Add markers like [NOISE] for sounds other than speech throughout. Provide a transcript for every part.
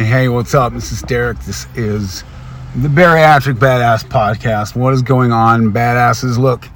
Hey, what's up? This is Derek. This is the Bariatric Badass Podcast. What is going on, badasses? Look,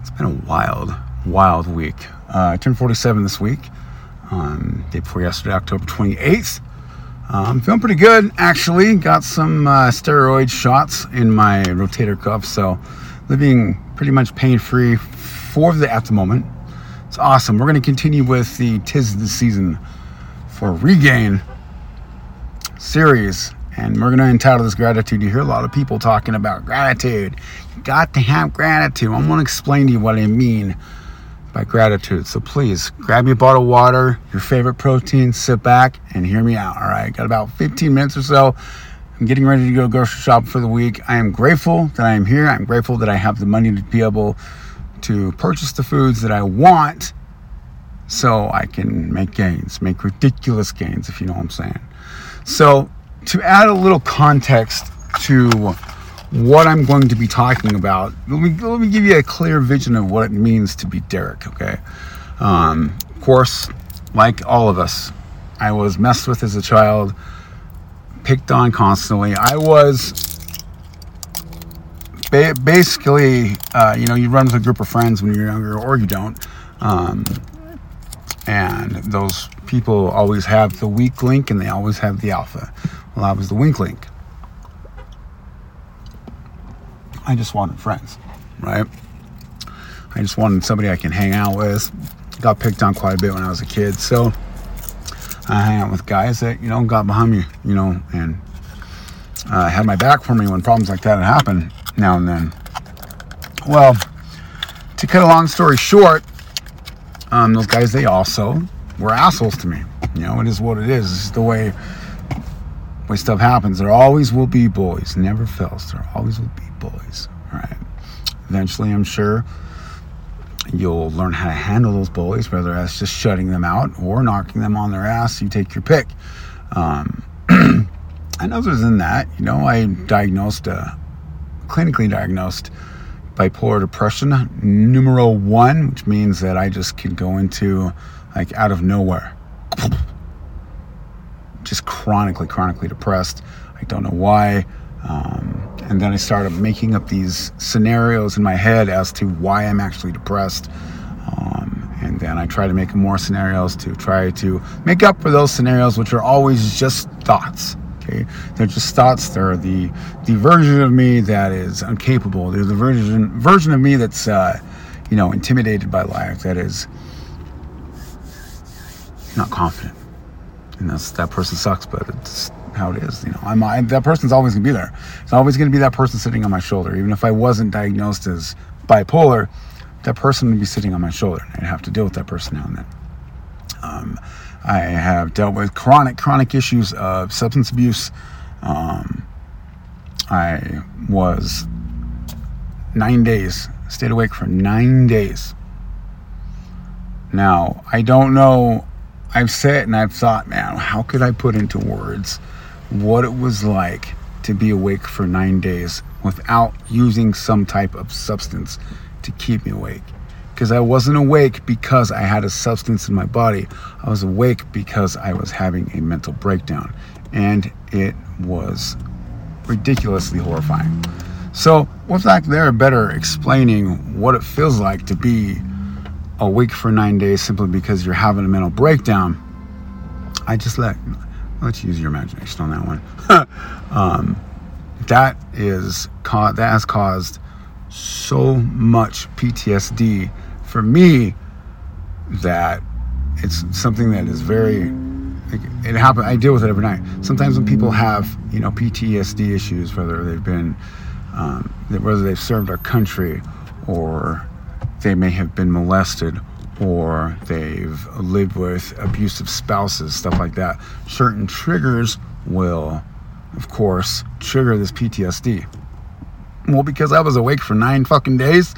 it's been a wild, wild week. Uh, I turned 47 this week, um, day before yesterday, October 28th. Uh, I'm feeling pretty good, actually. Got some uh, steroid shots in my rotator cuff, so living pretty much pain free for the at the moment. It's awesome. We're going to continue with the Tis the Season for Regain series and we're going to entitle this gratitude you hear a lot of people talking about gratitude. You got to have gratitude. I'm going to explain to you what i mean by gratitude. So please grab your bottle of water your favorite protein sit back and hear me out all right? Got about 15 minutes or so. I'm getting ready to go grocery shop for the week. I am grateful that i am here. I'm grateful that i have the money to be able to purchase the foods that i want so i can make gains make ridiculous gains if you know what i'm saying so, to add a little context to what I'm going to be talking about, let me, let me give you a clear vision of what it means to be Derek, okay? Um, of course, like all of us, I was messed with as a child, picked on constantly. I was ba- basically, uh, you know, you run with a group of friends when you're younger, or you don't. Um, and those people always have the weak link and they always have the alpha. Well, I was the weak link. I just wanted friends, right? I just wanted somebody I can hang out with. Got picked on quite a bit when I was a kid, so I hang out with guys that you know got behind me, you know, and uh, had my back for me when problems like that happened now and then. Well, to cut a long story short, um, those guys they also were assholes to me. You know, it is what it is. Is the way way stuff happens. There always will be bullies. Never fails. There always will be bullies. Right. Eventually, I'm sure you'll learn how to handle those bullies, whether that's just shutting them out or knocking them on their ass. You take your pick. Um, [CLEARS THROAT] and other than that, you know, I diagnosed, a clinically diagnosed bipolar depression numero one, which means that I just can go into like out of nowhere. Just chronically, chronically depressed. I don't know why. Um, and then I started making up these scenarios in my head as to why I'm actually depressed. Um, and then I try to make more scenarios to try to make up for those scenarios, which are always just thoughts. Okay, they're just thoughts. They're the the version of me that is incapable. They're the version version of me that's uh, you know intimidated by life. That is not confident. And that's that person sucks, but it's how it is. You know, I'm I, that person's always gonna be there. It's always gonna be that person sitting on my shoulder. Even if I wasn't diagnosed as bipolar, that person would be sitting on my shoulder. I'd have to deal with that person now and then. Um, I have dealt with chronic, chronic issues of substance abuse. Um, I was nine days, stayed awake for nine days. Now, I don't know I've sat and I've thought, man, how could I put into words what it was like to be awake for nine days without using some type of substance to keep me awake? Because I wasn't awake because I had a substance in my body. I was awake because I was having a mental breakdown. And it was ridiculously horrifying. So, what's that there better explaining what it feels like to be awake for nine days simply because you're having a mental breakdown, I just let let's use your imagination on that one. [LAUGHS] um, that is that has caused so much PTSD for me that it's something that is very it happens i deal with it every night sometimes when people have you know ptsd issues whether they've been um, whether they've served our country or they may have been molested or they've lived with abusive spouses, stuff like that. Certain triggers will, of course, trigger this PTSD. Well, because I was awake for nine fucking days,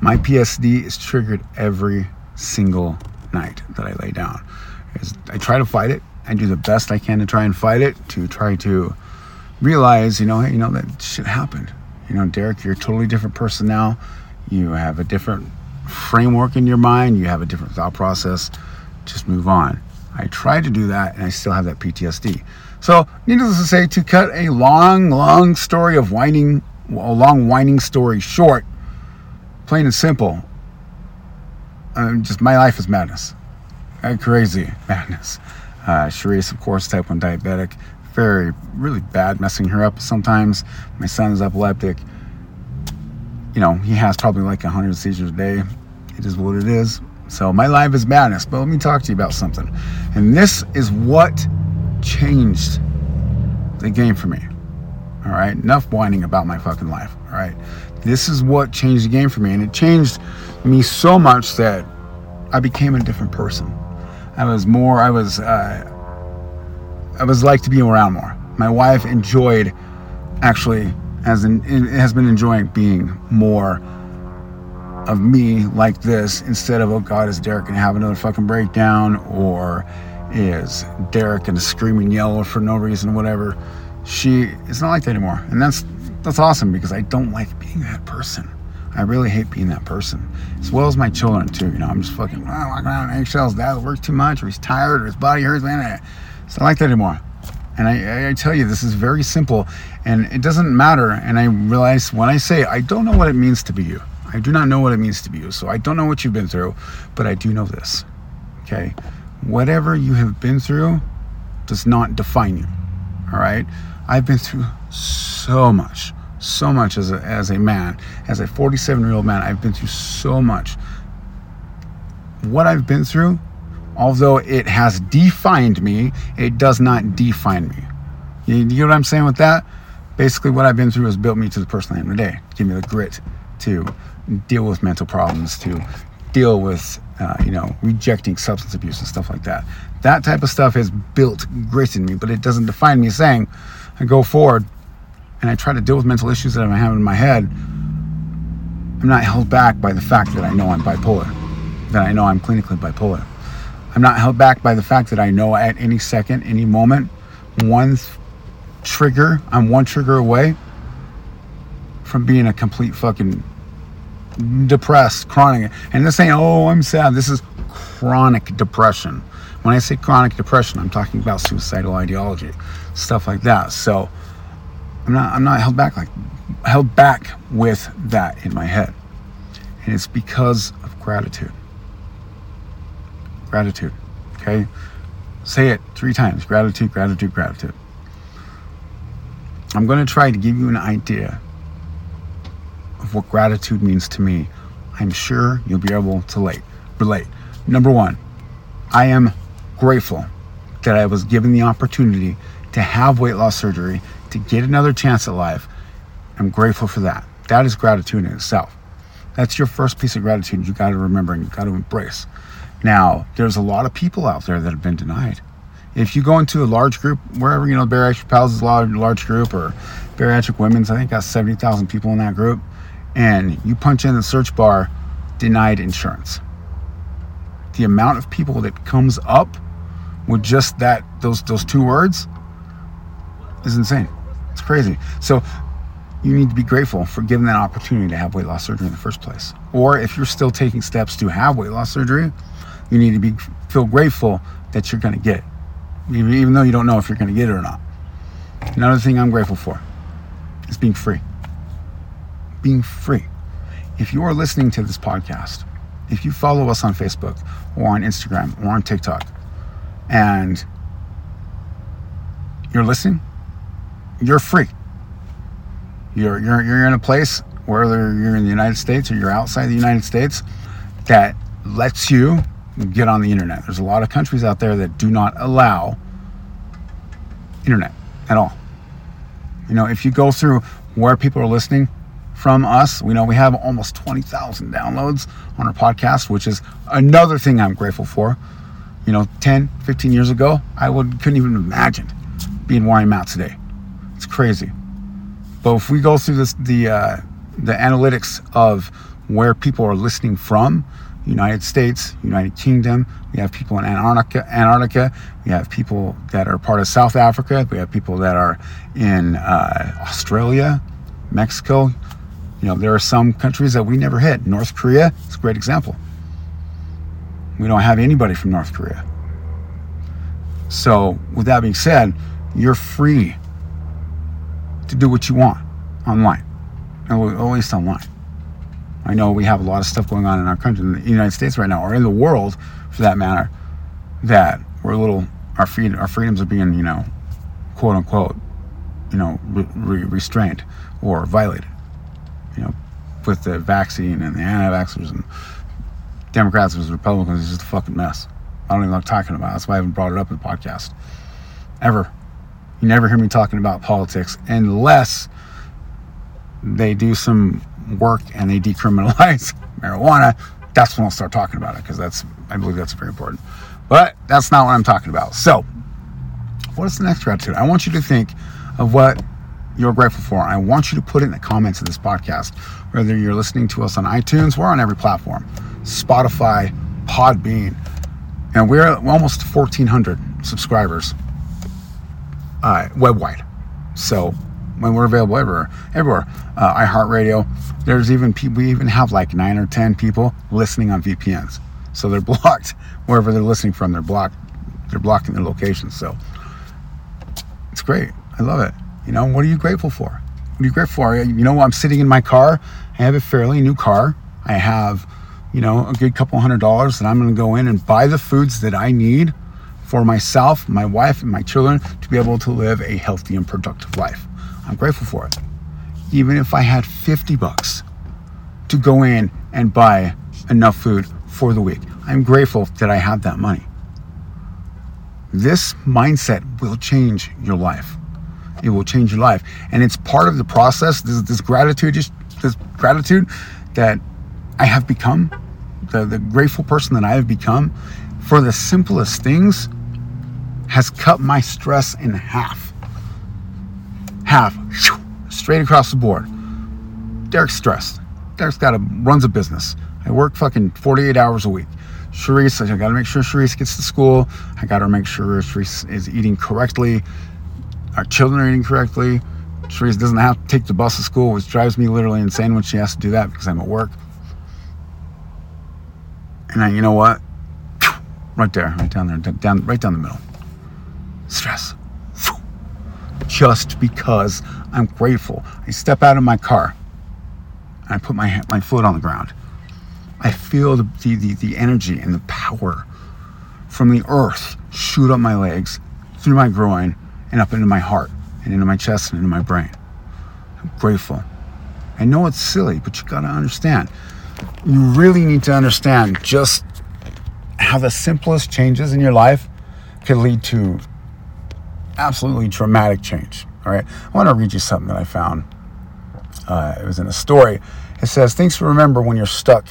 my PTSD is triggered every single night that I lay down. I try to fight it. I do the best I can to try and fight it, to try to realize, you know, hey, you know, that shit happened. You know, Derek, you're a totally different person now. You have a different framework in your mind, you have a different thought process, just move on. I tried to do that and I still have that PTSD. So, needless to say, to cut a long, long story of whining, a long whining story short, plain and simple, um, just my life is madness. Uh, crazy [LAUGHS] madness. Uh, Sharice, of course, type 1 diabetic. Very, really bad, messing her up sometimes. My son is epileptic. You know, he has probably like 100 seizures a day. It is what it is. So my life is madness. But let me talk to you about something. And this is what changed the game for me. All right. Enough whining about my fucking life. All right. This is what changed the game for me. And it changed me so much that I became a different person. I was more, I was, uh, I was like to be around more. My wife enjoyed, actually, has, in, has been enjoying being more of me like this instead of, oh God, is Derek going to have another fucking breakdown? Or is Derek going to scream and yell for no reason, whatever? She, it's not like that anymore. And that's, that's awesome because I don't like being that person. I really hate being that person, as well as my children too. You know, I'm just fucking walking around in eggshells. Dad works too much, or he's tired, or his body hurts. Man, it's not like that anymore. And I, I, tell you, this is very simple, and it doesn't matter. And I realize when I say I don't know what it means to be you, I do not know what it means to be you. So I don't know what you've been through, but I do know this. Okay, whatever you have been through does not define you. All right, I've been through so much so much as a, as a man, as a 47 year old man. I've been through so much. What I've been through, although it has defined me, it does not define me. You, get what I'm saying with that? Basically, what I've been through has built me to the person I am today. Give me the grit to deal with mental problems, to deal with, uh, you know, rejecting substance abuse and stuff like that. That type of stuff has built grit in me, but it doesn't define me saying, I go forward and I try to deal with mental issues that I'm having in my head, I'm not held back by the fact that I know I'm bipolar, that I know I'm clinically bipolar. I'm not held back by the fact that I know at any second, any moment, one trigger, I'm one trigger away from being a complete fucking depressed, chronic. And this ain't, oh, I'm sad. This is chronic depression. When I say chronic depression, I'm talking about suicidal ideology, stuff like that. So, I'm not I'm not held back like held back with that in my head. And it's because of gratitude. Gratitude. Okay? Say it three times. Gratitude, gratitude, gratitude. I'm going to try to give you an idea of what gratitude means to me. I'm sure you'll be able to relate. relate. Number one, I am grateful that I was given the opportunity to have weight loss surgery to get another chance at life. I'm grateful for that. That is gratitude in itself. That's your first piece of gratitude you got to remember and you got to embrace. Now, there's a lot of people out there that have been denied. If you go into a large group, wherever, you know, Bariatric Pals is a large, large group, or Bariatric Women's, I think got 70,000 people in that group, and you punch in the search bar, denied insurance. The amount of people that comes up with just that, those, those two words, is insane. It's crazy. So you need to be grateful for given that opportunity to have weight loss surgery in the first place. Or if you're still taking steps to have weight loss surgery, you need to be feel grateful that you're going to get it, even, even though you don't know if you're going to get it or not. Another thing I'm grateful for is being free. Being free. If you are listening to this podcast, if you follow us on Facebook or on Instagram or on TikTok, and you're listening, you're free. You're, you're, you're in a place, whether you're in the United States or you're outside the United States, that lets you get on the internet. There's a lot of countries out there that do not allow internet at all. You know, if you go through where people are listening from us, we know we have almost 20,000 downloads on our podcast, which is another thing I'm grateful for. You know, 10, 15 years ago, I would couldn't even imagine being where I'm at today. It's crazy. But if we go through this, the uh, the analytics of where people are listening from, United States, United Kingdom, we have people in Antarctica, Antarctica, we have people that are part of South Africa, we have people that are in uh, Australia, Mexico. You know, there are some countries that we never hit. North Korea is a great example. We don't have anybody from North Korea. So, with that being said, you're free to do what you want online, at least online. I know we have a lot of stuff going on in our country, in the United States right now, or in the world for that matter, that we're a little, our, freedom, our freedoms are being, you know, quote unquote, you know, re- restrained or violated, you know, with the vaccine and the anti-vaxxers and Democrats versus Republicans is just a fucking mess. I don't even like talking about it. That's why I haven't brought it up in the podcast. Ever. You never hear me talking about politics unless they do some work and they decriminalize [LAUGHS] marijuana. That's when I'll start talking about it because that's I believe that's very important. But that's not what I'm talking about. So, what is the next gratitude? I want you to think of what you're grateful for. I want you to put it in the comments of this podcast, whether you're listening to us on iTunes, we're on every platform Spotify, Podbean, and we're almost 1,400 subscribers uh, web wide. So when we're available everywhere, everywhere, uh, iHeartRadio. There's even people. We even have like nine or ten people listening on VPNs. So they're [LAUGHS] blocked wherever they're listening from. They're blocked. They're blocking their location. So it's great. I love it. You know, what are you grateful for? What are you grateful for? You know, I'm sitting in my car. I have a fairly new car. I have you know, a good couple hundred dollars, and I'm going to go in and buy the foods that I need for myself, my wife, and my children to be able to live a healthy and productive life. I'm grateful for it. Even if I had 50 bucks to go in and buy enough food for the week, I'm grateful that I have that money. This mindset will change your life. It will change your life. And it's part of the process. This, this gratitude, just this gratitude that I have become, the, the grateful person that I have become for the simplest things has cut my stress in half. Half, straight across the board. Derek's stressed. Derek's got a runs a business. I work fucking 48 hours a week. Sharice, I gotta make sure Sharice gets to school. I gotta make sure Sharice is eating correctly. Our children are eating correctly. Sharice doesn't have to take the bus to school, which drives me literally insane when she has to do that because I'm at work. And you know what? [SNIFFS] Right there, right down there, down, right down the middle. Stress. [SNIFFS] Just because I'm grateful. I step out of my car and I put my, my foot on the ground. I feel the, the, the energy and the power from the earth shoot up my legs, through my groin, and up into my heart, and into my chest, and into my brain. I'm grateful. I know it's silly, but you gotta understand you really need to understand just how the simplest changes in your life can lead to absolutely dramatic change. All right, I want to read you something that I found. Uh, it was in a story. It says, Things to remember when you're stuck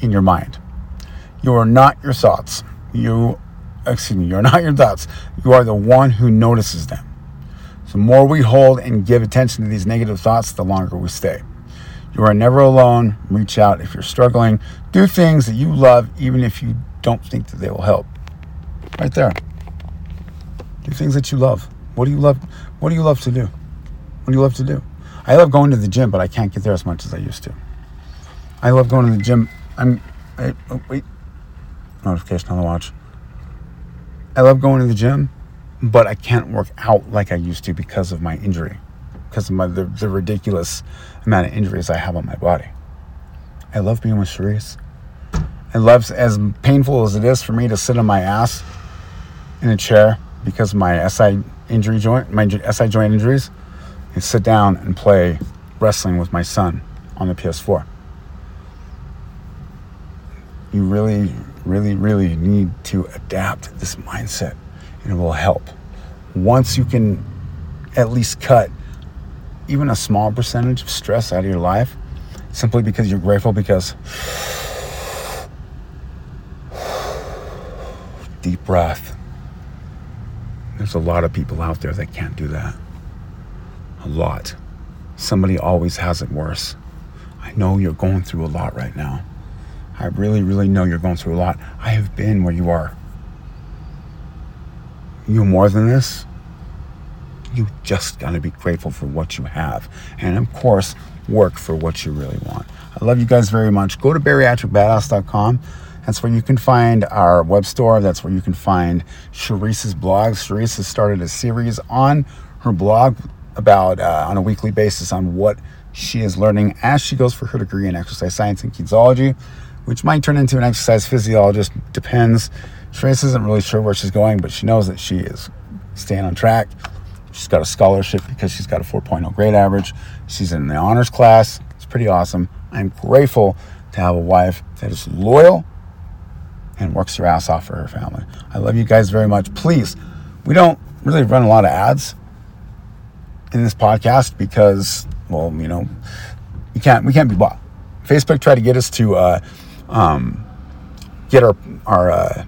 in your mind. You are not your thoughts. You, excuse me, you're not your thoughts. You are the one who notices them. The more we hold and give attention to these negative thoughts, the longer we stay. You are never alone. Reach out if you're struggling. Do things that you love, even if you don't think that they will help. Right there. Do things that you love. What do you love? What do you love to do? What do you love to do? I love going to the gym, but I can't get there as much as I used to. I love going to the gym. I'm. I, oh, wait. Notification on the watch. I love going to the gym, but I can't work out like I used to because of my injury because of my, the, the ridiculous amount of injuries I have on my body. I love being with Sharice. I love, as painful as it is for me to sit on my ass in a chair because of my SI injury joint, my SI joint injuries, and sit down and play wrestling with my son on the PS4. You really, really, really need to adapt this mindset, and it will help. Once you can at least cut even a small percentage of stress out of your life simply because you're grateful because [SIGHS] deep breath. There's a lot of people out there that can't do that. A lot. Somebody always has it worse. I know you're going through a lot right now. I really, really know you're going through a lot. I have been where you are. You more than this? you just got to be grateful for what you have. And of course, work for what you really want. I love you guys very much. Go to bariatricbadass.com That's where you can find our web store. That's where you can find Sharice's blog. Sharice has started a series on her blog about uh, on a weekly basis on what she is learning as she goes for her degree in exercise science and kinesiology, which might turn into an exercise physiologist. Depends. Sharice isn't really sure where she's going, but she knows that she is staying on track. She's got a scholarship because she's got a 4.0 grade average. She's in the honors class. It's pretty awesome. I'm grateful to have a wife that is loyal and works her ass off for her family. I love you guys very much. Please, we don't really run a lot of ads in this podcast because, well, you know, we can't we can't be bought. Facebook tried to get us to uh, um, get our our uh,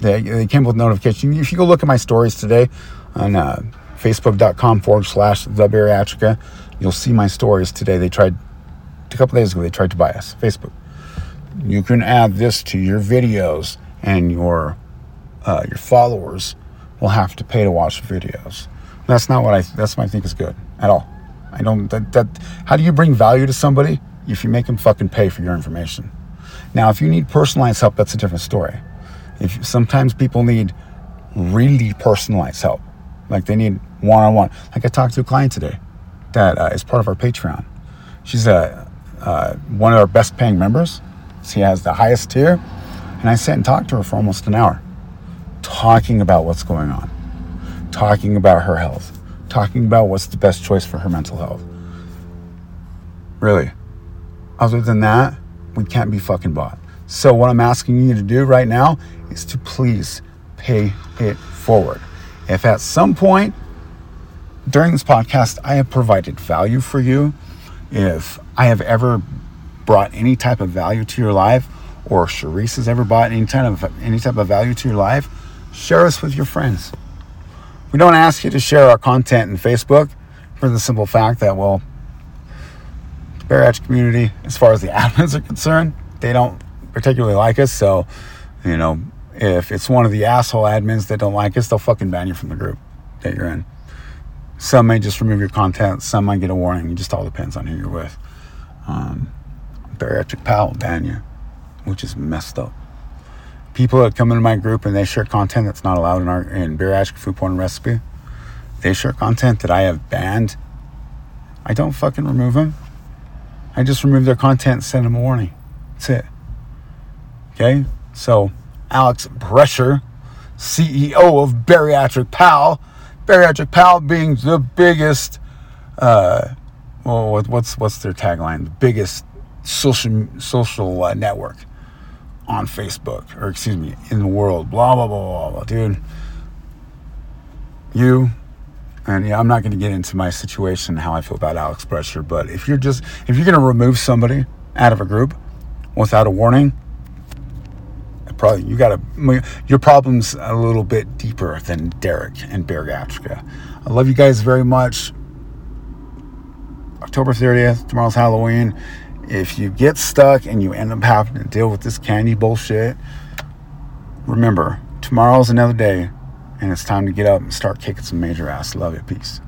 they, they came with notification. If you go look at my stories today on uh, facebook.com forward slash the bariatrica, you'll see my stories today. They tried a couple days ago. They tried to buy us Facebook you can add this to your videos and your uh, your followers will have to pay to watch videos. That's not what I that's what I think is good at all. I don't that, that how do you bring value to somebody if you make them fucking pay for your information? Now, if you need personalized help, that's a different story. If sometimes people need really personalized help, like they need one-on-one. Like I talked to a client today that uh, is part of our Patreon. She's a uh, one of our best paying members she has the highest tier. And I sat and talked to her for almost an hour, talking about what's going on, talking about her health, talking about what's the best choice for her mental health. Really. Other than that, we can't be fucking bought. So, what I'm asking you to do right now is to please pay it forward. If at some point during this podcast I have provided value for you, if I have ever brought any type of value to your life, or Sharice has ever brought any type of any type of value to your life, share us with your friends. We don't ask you to share our content in Facebook for the simple fact that, well, bariatric community, as far as the [LAUGHS] admins are concerned, they don't particularly like us. So, you know, if it's one of the asshole admins that don't like us, they'll fucking ban you from the group that you're in. Some may just remove your content. Some might get a warning. It just all depends on who you're with. Um, bariatric pal ban you, which is messed up. People that come into my group and they share content that's not allowed in our in bariatric food porn recipe, they share content that I have banned. I don't fucking remove them. I just remove their content and send them a warning. That's it. Okay? So, Alex Brecher, CEO of Bariatric Pal, Bariatric Pal being the biggest, uh, well, what's what's their tagline? The biggest social social uh, network on Facebook or excuse me in the world. Blah blah blah blah blah, dude. You and yeah, I'm not going to get into my situation how I feel about Alex Brecher, but if you're just if you're going to remove somebody out of a group without a warning, probably you got to your problem's a little bit deeper than Derek and Bariatrica. I love you guys very much. October 30th, tomorrow's Halloween if you get stuck and you end up having to deal with this candy bullshit, remember, tomorrow's another day and it's time to get up and start kicking some major ass. Love you. Peace.